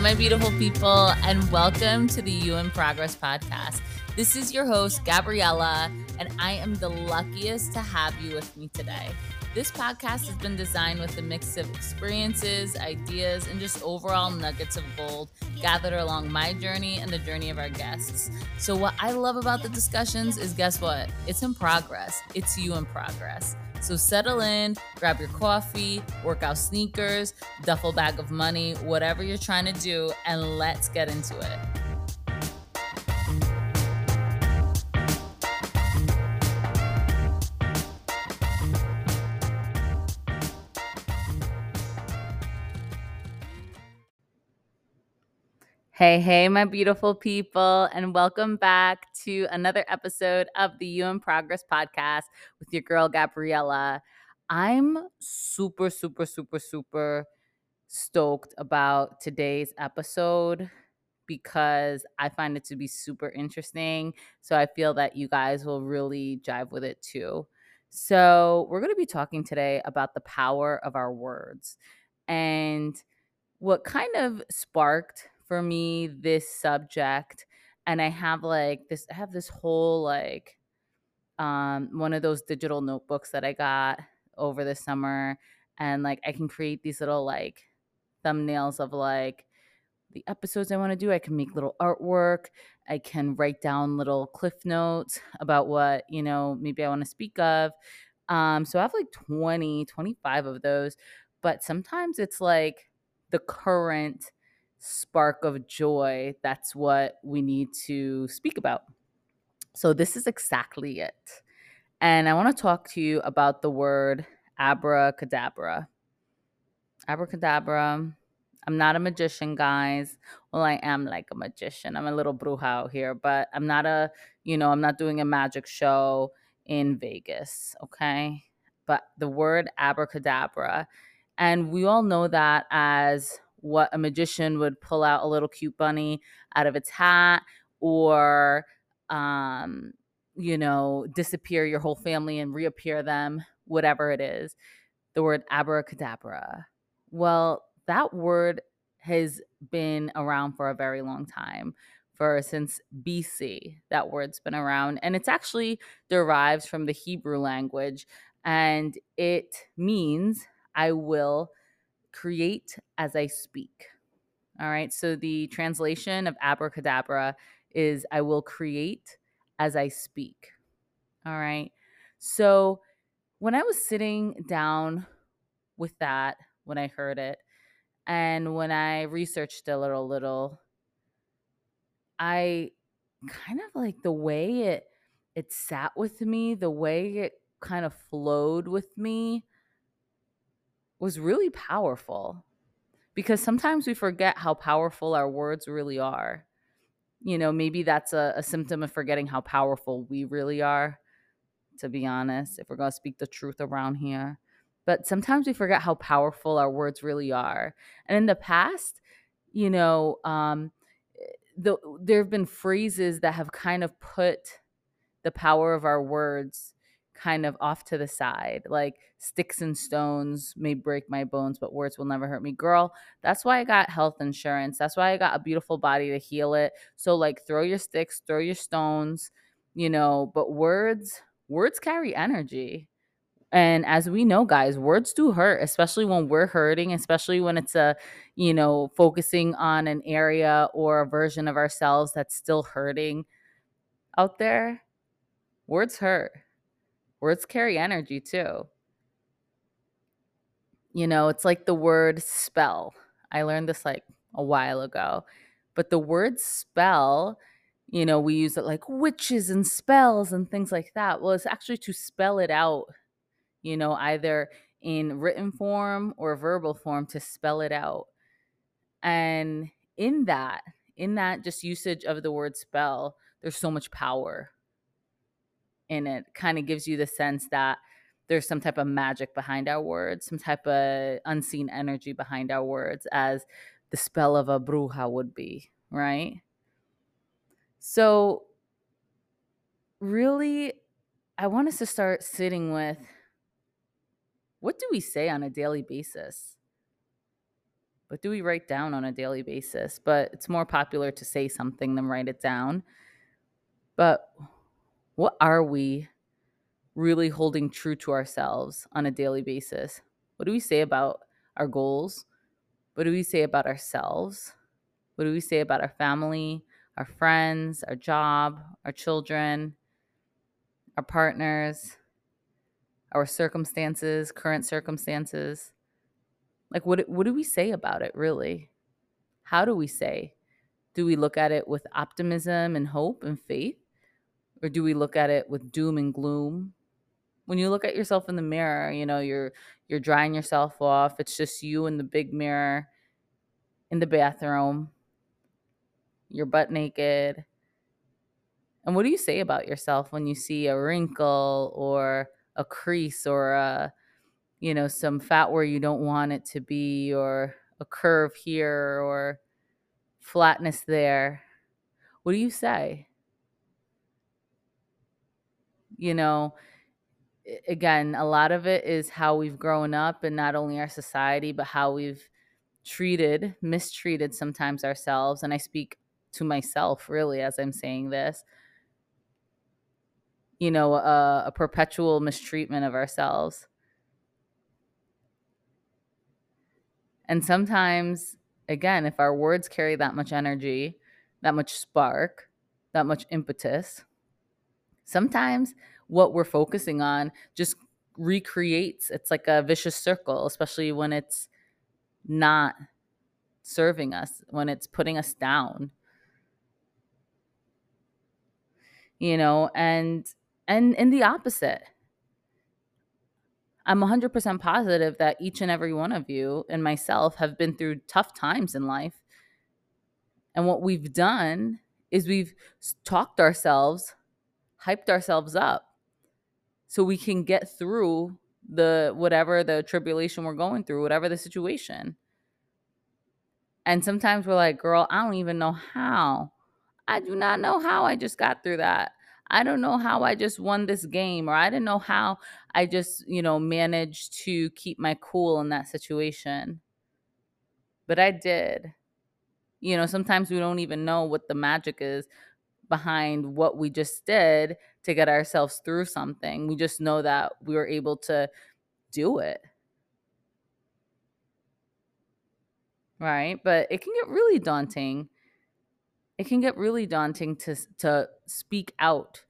my beautiful people, and welcome to the You in Progress podcast. This is your host, Gabriela, and I am the luckiest to have you with me today. This podcast has been designed with a mix of experiences, ideas, and just overall nuggets of gold gathered along my journey and the journey of our guests. So, what I love about the discussions is guess what? It's in progress, it's you in progress. So settle in, grab your coffee, workout sneakers, duffel bag of money, whatever you're trying to do, and let's get into it. Hey, hey, my beautiful people, and welcome back to another episode of the You in Progress podcast with your girl, Gabriela. I'm super, super, super, super stoked about today's episode because I find it to be super interesting. So I feel that you guys will really jive with it too. So, we're going to be talking today about the power of our words and what kind of sparked for me this subject and i have like this i have this whole like um one of those digital notebooks that i got over the summer and like i can create these little like thumbnails of like the episodes i want to do i can make little artwork i can write down little cliff notes about what you know maybe i want to speak of um so i have like 20 25 of those but sometimes it's like the current spark of joy, that's what we need to speak about. So, this is exactly it. And I want to talk to you about the word abracadabra. Abracadabra. I'm not a magician, guys. Well, I am like a magician. I'm a little bruja out here, but I'm not a, you know, I'm not doing a magic show in Vegas, okay? But the word abracadabra, and we all know that as what a magician would pull out a little cute bunny out of its hat or um you know disappear your whole family and reappear them whatever it is. The word abracadabra. Well that word has been around for a very long time for since BC that word's been around and it's actually derives from the Hebrew language and it means I will create as I speak. All right. So the translation of abracadabra is I will create as I speak. All right. So when I was sitting down with that, when I heard it, and when I researched a little, little, I kind of like the way it it sat with me, the way it kind of flowed with me was really powerful because sometimes we forget how powerful our words really are. You know, maybe that's a, a symptom of forgetting how powerful we really are, to be honest, if we're going to speak the truth around here. But sometimes we forget how powerful our words really are. And in the past, you know, um, the, there have been phrases that have kind of put the power of our words kind of off to the side. Like sticks and stones may break my bones, but words will never hurt me. Girl, that's why I got health insurance. That's why I got a beautiful body to heal it. So like throw your sticks, throw your stones, you know, but words, words carry energy. And as we know, guys, words do hurt, especially when we're hurting, especially when it's a, you know, focusing on an area or a version of ourselves that's still hurting out there. Words hurt Words carry energy too. You know, it's like the word spell. I learned this like a while ago. But the word spell, you know, we use it like witches and spells and things like that. Well, it's actually to spell it out, you know, either in written form or verbal form to spell it out. And in that, in that just usage of the word spell, there's so much power in it kind of gives you the sense that there's some type of magic behind our words, some type of unseen energy behind our words, as the spell of a bruja would be, right? So, really, I want us to start sitting with what do we say on a daily basis? What do we write down on a daily basis? But it's more popular to say something than write it down. But what are we really holding true to ourselves on a daily basis? What do we say about our goals? What do we say about ourselves? What do we say about our family, our friends, our job, our children, our partners, our circumstances, current circumstances? Like what what do we say about it really? How do we say? Do we look at it with optimism and hope and faith? Or do we look at it with doom and gloom? When you look at yourself in the mirror, you know, you're you're drying yourself off. It's just you in the big mirror in the bathroom. You're butt naked. And what do you say about yourself when you see a wrinkle or a crease or a you know, some fat where you don't want it to be, or a curve here, or flatness there. What do you say? You know, again, a lot of it is how we've grown up and not only our society, but how we've treated, mistreated sometimes ourselves. And I speak to myself really as I'm saying this. You know, a, a perpetual mistreatment of ourselves And sometimes, again, if our words carry that much energy, that much spark, that much impetus, sometimes what we're focusing on just recreates. It's like a vicious circle, especially when it's not serving us, when it's putting us down. You know, and and in the opposite I'm 100% positive that each and every one of you and myself have been through tough times in life. And what we've done is we've talked ourselves, hyped ourselves up so we can get through the whatever the tribulation we're going through, whatever the situation. And sometimes we're like, girl, I don't even know how. I do not know how I just got through that. I don't know how I just won this game, or I didn't know how I just, you know, managed to keep my cool in that situation. But I did. You know, sometimes we don't even know what the magic is behind what we just did to get ourselves through something. We just know that we were able to do it. Right? But it can get really daunting. It can get really daunting to to speak out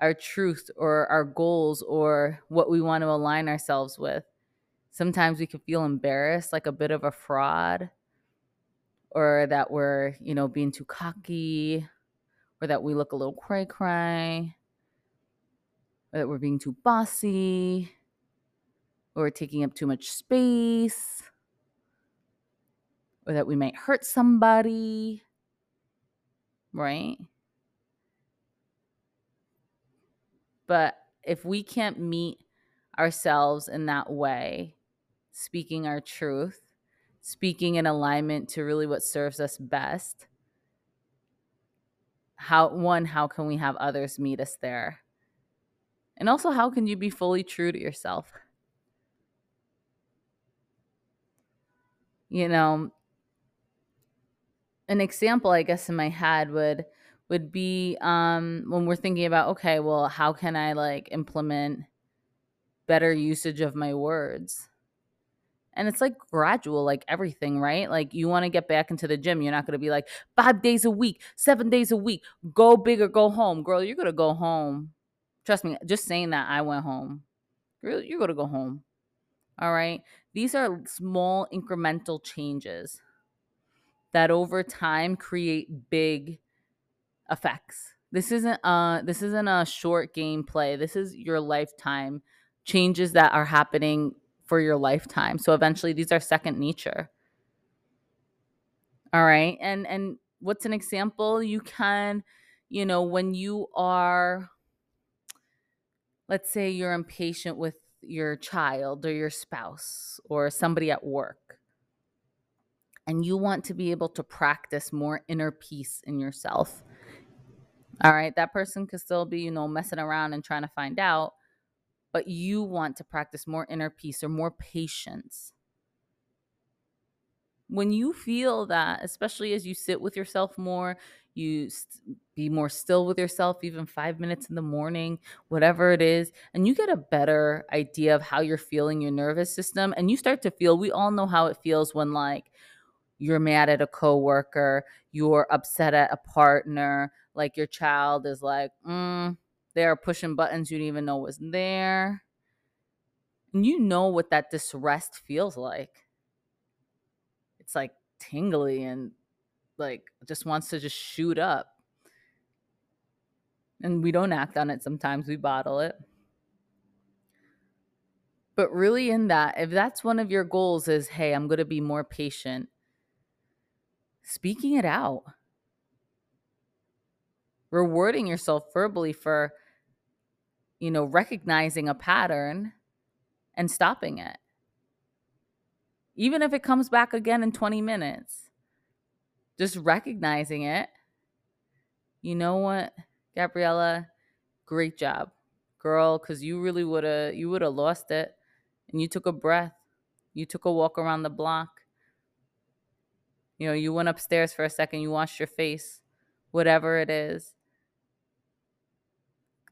our truth or our goals or what we want to align ourselves with. Sometimes we can feel embarrassed, like a bit of a fraud, or that we're, you know, being too cocky, or that we look a little cray cray, or that we're being too bossy, or we're taking up too much space, or that we might hurt somebody, right? But if we can't meet ourselves in that way, speaking our truth, speaking in alignment to really what serves us best, how one, how can we have others meet us there? And also, how can you be fully true to yourself? You know, an example, I guess, in my head would would be um, when we're thinking about okay well how can i like implement better usage of my words and it's like gradual like everything right? Like you want to get back into the gym you're not going to be like five days a week seven days a week go big or go home. Girl you're going to go home. Trust me just saying that i went home. You're, you're going to go home all right? These are small incremental changes that over time create big effects. This isn't uh this isn't a short game play. This is your lifetime changes that are happening for your lifetime. So eventually these are second nature. All right. And and what's an example? You can, you know, when you are let's say you're impatient with your child or your spouse or somebody at work and you want to be able to practice more inner peace in yourself all right. That person could still be, you know, messing around and trying to find out, but you want to practice more inner peace or more patience. when you feel that, especially as you sit with yourself more, you st- be more still with yourself, even five minutes in the morning, whatever it is, and you get a better idea of how you're feeling your nervous system. And you start to feel, we all know how it feels when, like, you're mad at a coworker, you're upset at a partner, like your child is like, mm, they're pushing buttons you didn't even know was there. And you know what that disrest feels like. It's like tingly and like just wants to just shoot up. And we don't act on it sometimes, we bottle it. But really, in that, if that's one of your goals, is hey, I'm going to be more patient, speaking it out, rewarding yourself verbally for, you know, recognizing a pattern and stopping it. Even if it comes back again in 20 minutes, just recognizing it. You know what, Gabriela? Great job, girl, because you really would have you would have lost it. And you took a breath. You took a walk around the block. You know, you went upstairs for a second, you washed your face, whatever it is.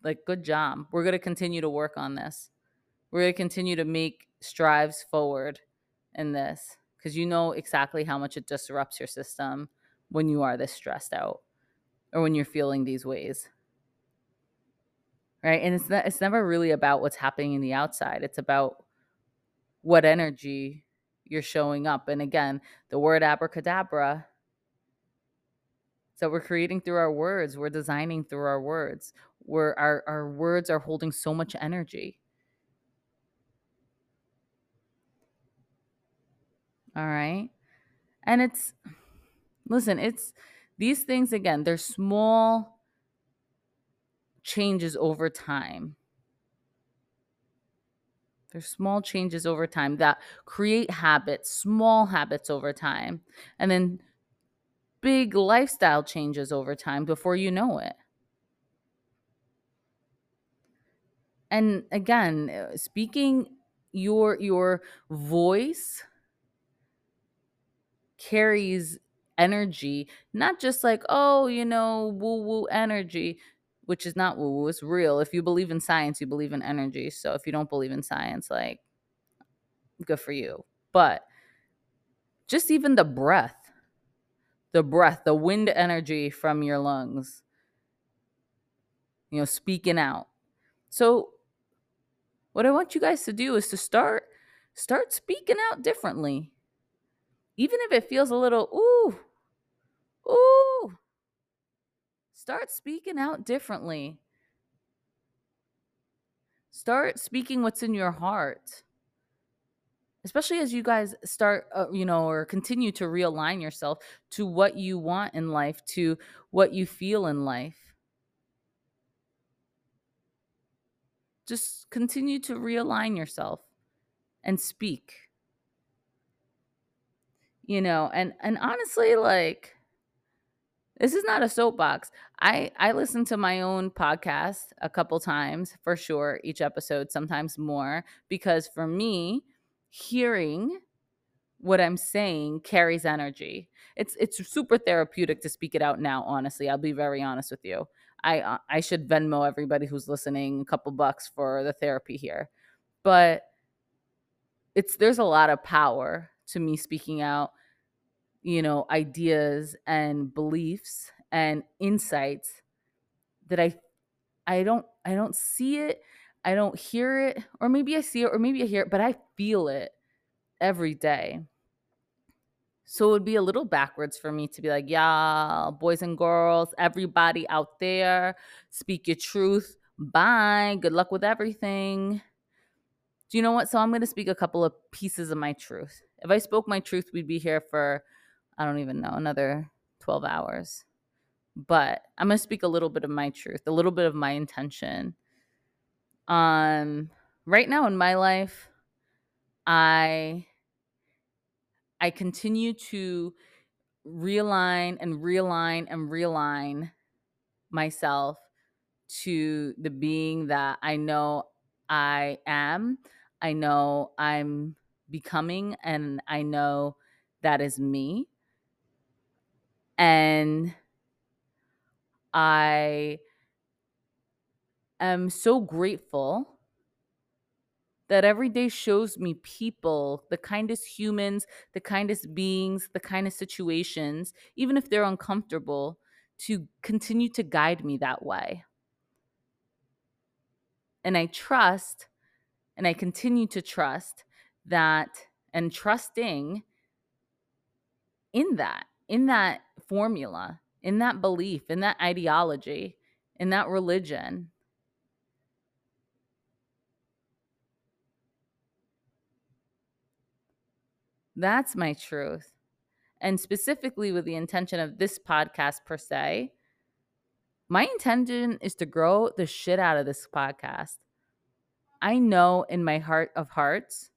Like, good job. We're going to continue to work on this. We're going to continue to make strives forward in this because you know exactly how much it disrupts your system when you are this stressed out or when you're feeling these ways. Right? And it's not, it's never really about what's happening in the outside. It's about what energy you're showing up. And again, the word abracadabra so we're creating through our words, we're designing through our words. We're our, our words are holding so much energy. All right. And it's listen, it's these things again, they're small changes over time. There's small changes over time that create habits, small habits over time, and then big lifestyle changes over time before you know it. And again, uh, speaking your your voice carries energy, not just like, oh, you know, woo woo energy, which is not woo woo, it's real. If you believe in science, you believe in energy. So if you don't believe in science, like, good for you. But just even the breath, the breath, the wind energy from your lungs, you know, speaking out. So what I want you guys to do is to start start speaking out differently. Even if it feels a little ooh, ooh. Start speaking out differently. Start speaking what's in your heart. Especially as you guys start, uh, you know, or continue to realign yourself to what you want in life, to what you feel in life. Just continue to realign yourself and speak. You know, and and honestly like this is not a soapbox. I I listen to my own podcast a couple times for sure each episode, sometimes more because for me, hearing what I'm saying carries energy. It's it's super therapeutic to speak it out now, honestly. I'll be very honest with you. I uh, I should Venmo everybody who's listening a couple bucks for the therapy here. But it's there's a lot of power to me speaking out, you know, ideas and beliefs and insights that I I don't I don't see it, I don't hear it, or maybe I see it or maybe I hear it, but I feel it every day. So it would be a little backwards for me to be like, yeah, boys and girls, everybody out there, speak your truth. Bye. Good luck with everything. Do you know what? So I'm going to speak a couple of pieces of my truth. If I spoke my truth, we'd be here for, I don't even know, another 12 hours. But I'm going to speak a little bit of my truth, a little bit of my intention. Um, right now in my life, I I continue to realign and realign and realign myself to the being that I know I am, I know I'm becoming, and I know that is me. And I am so grateful that every day shows me people, the kindest humans, the kindest beings, the kindest situations, even if they're uncomfortable, to continue to guide me that way. And I trust and I continue to trust that and trusting in that, in that formula, in that belief, in that ideology, in that religion. That's my truth. And specifically with the intention of this podcast per se, my intention is to grow the shit out of this podcast. I know in my heart of hearts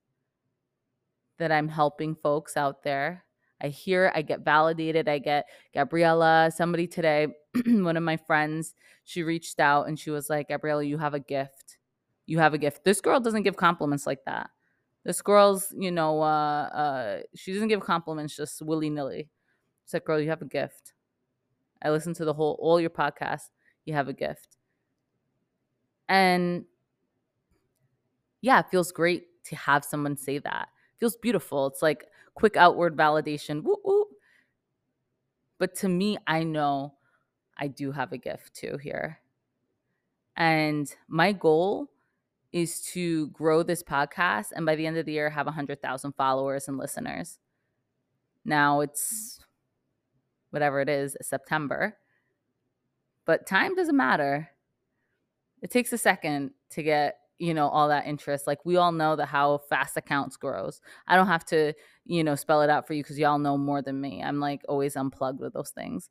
that I'm helping folks out there. I hear, I get validated. I get Gabriela, somebody today, one of my friends, she reached out and she was like, Gabriela, you have a gift. You have a gift. This girl doesn't give compliments like that. This girl's, you know, uh, uh, she doesn't give compliments just willy nilly. She's like, girl, you have a gift. I listened to the whole, all your podcasts. You have a gift. And yeah, it feels great to have someone say that. It feels beautiful. It's like quick outward validation. Woo woo. But to me, I know I do have a gift too here. And my goal is to grow this podcast and by the end of the year have 100,000 followers and listeners. Now it's whatever it is, September. But time doesn't matter. It takes a second to get, you know, all that interest. Like we all know that how fast accounts grows. I don't have to, you know, spell it out for you because y'all know more than me. I'm like always unplugged with those things.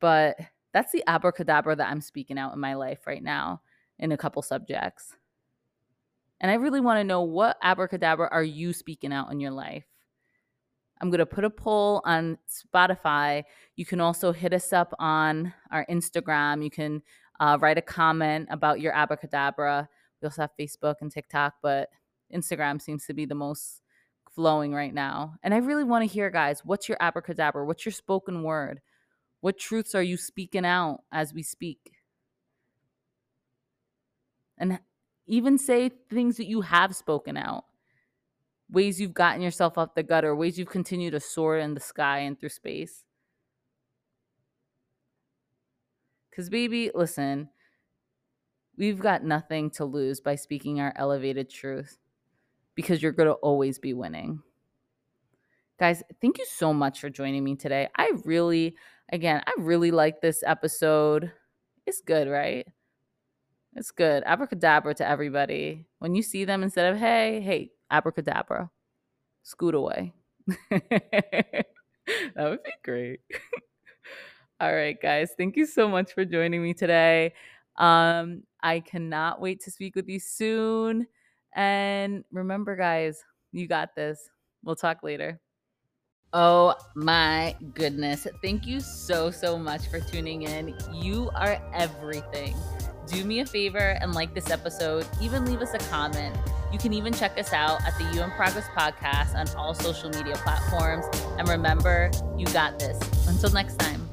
But that's the abracadabra that I'm speaking out in my life right now in a couple subjects. And I really want to know what abracadabra are you speaking out in your life? I'm going to put a poll on Spotify. You can also hit us up on our Instagram. You can uh, write a comment about your abracadabra. We also have Facebook and TikTok, but Instagram seems to be the most flowing right now. And I really want to hear, guys, what's your abracadabra? What's your spoken word? What truths are you speaking out as we speak? And even say things that you have spoken out. Ways you've gotten yourself up the gutter ways you've continued to soar in the sky and through space. Because baby listen we've got nothing to lose by speaking our elevated truth because you're going to always be winning. Guys thank you so much for joining me today. I really again i really like this episode. It's good right it's good. Abracadabra to everybody. When you see them, instead of hey, hey, abracadabra, scoot away. that would be great. All right, guys. Thank you so much for joining me today. Um, I cannot wait to speak with you soon. And remember, guys, you got this. We'll talk later. Oh my goodness. Thank you so, so much for tuning in. You are everything do me a favor and like this episode. Even leave us a comment. You can even check us out at the You in Progress podcast on all social media platforms. And remember, you got this. Until next time.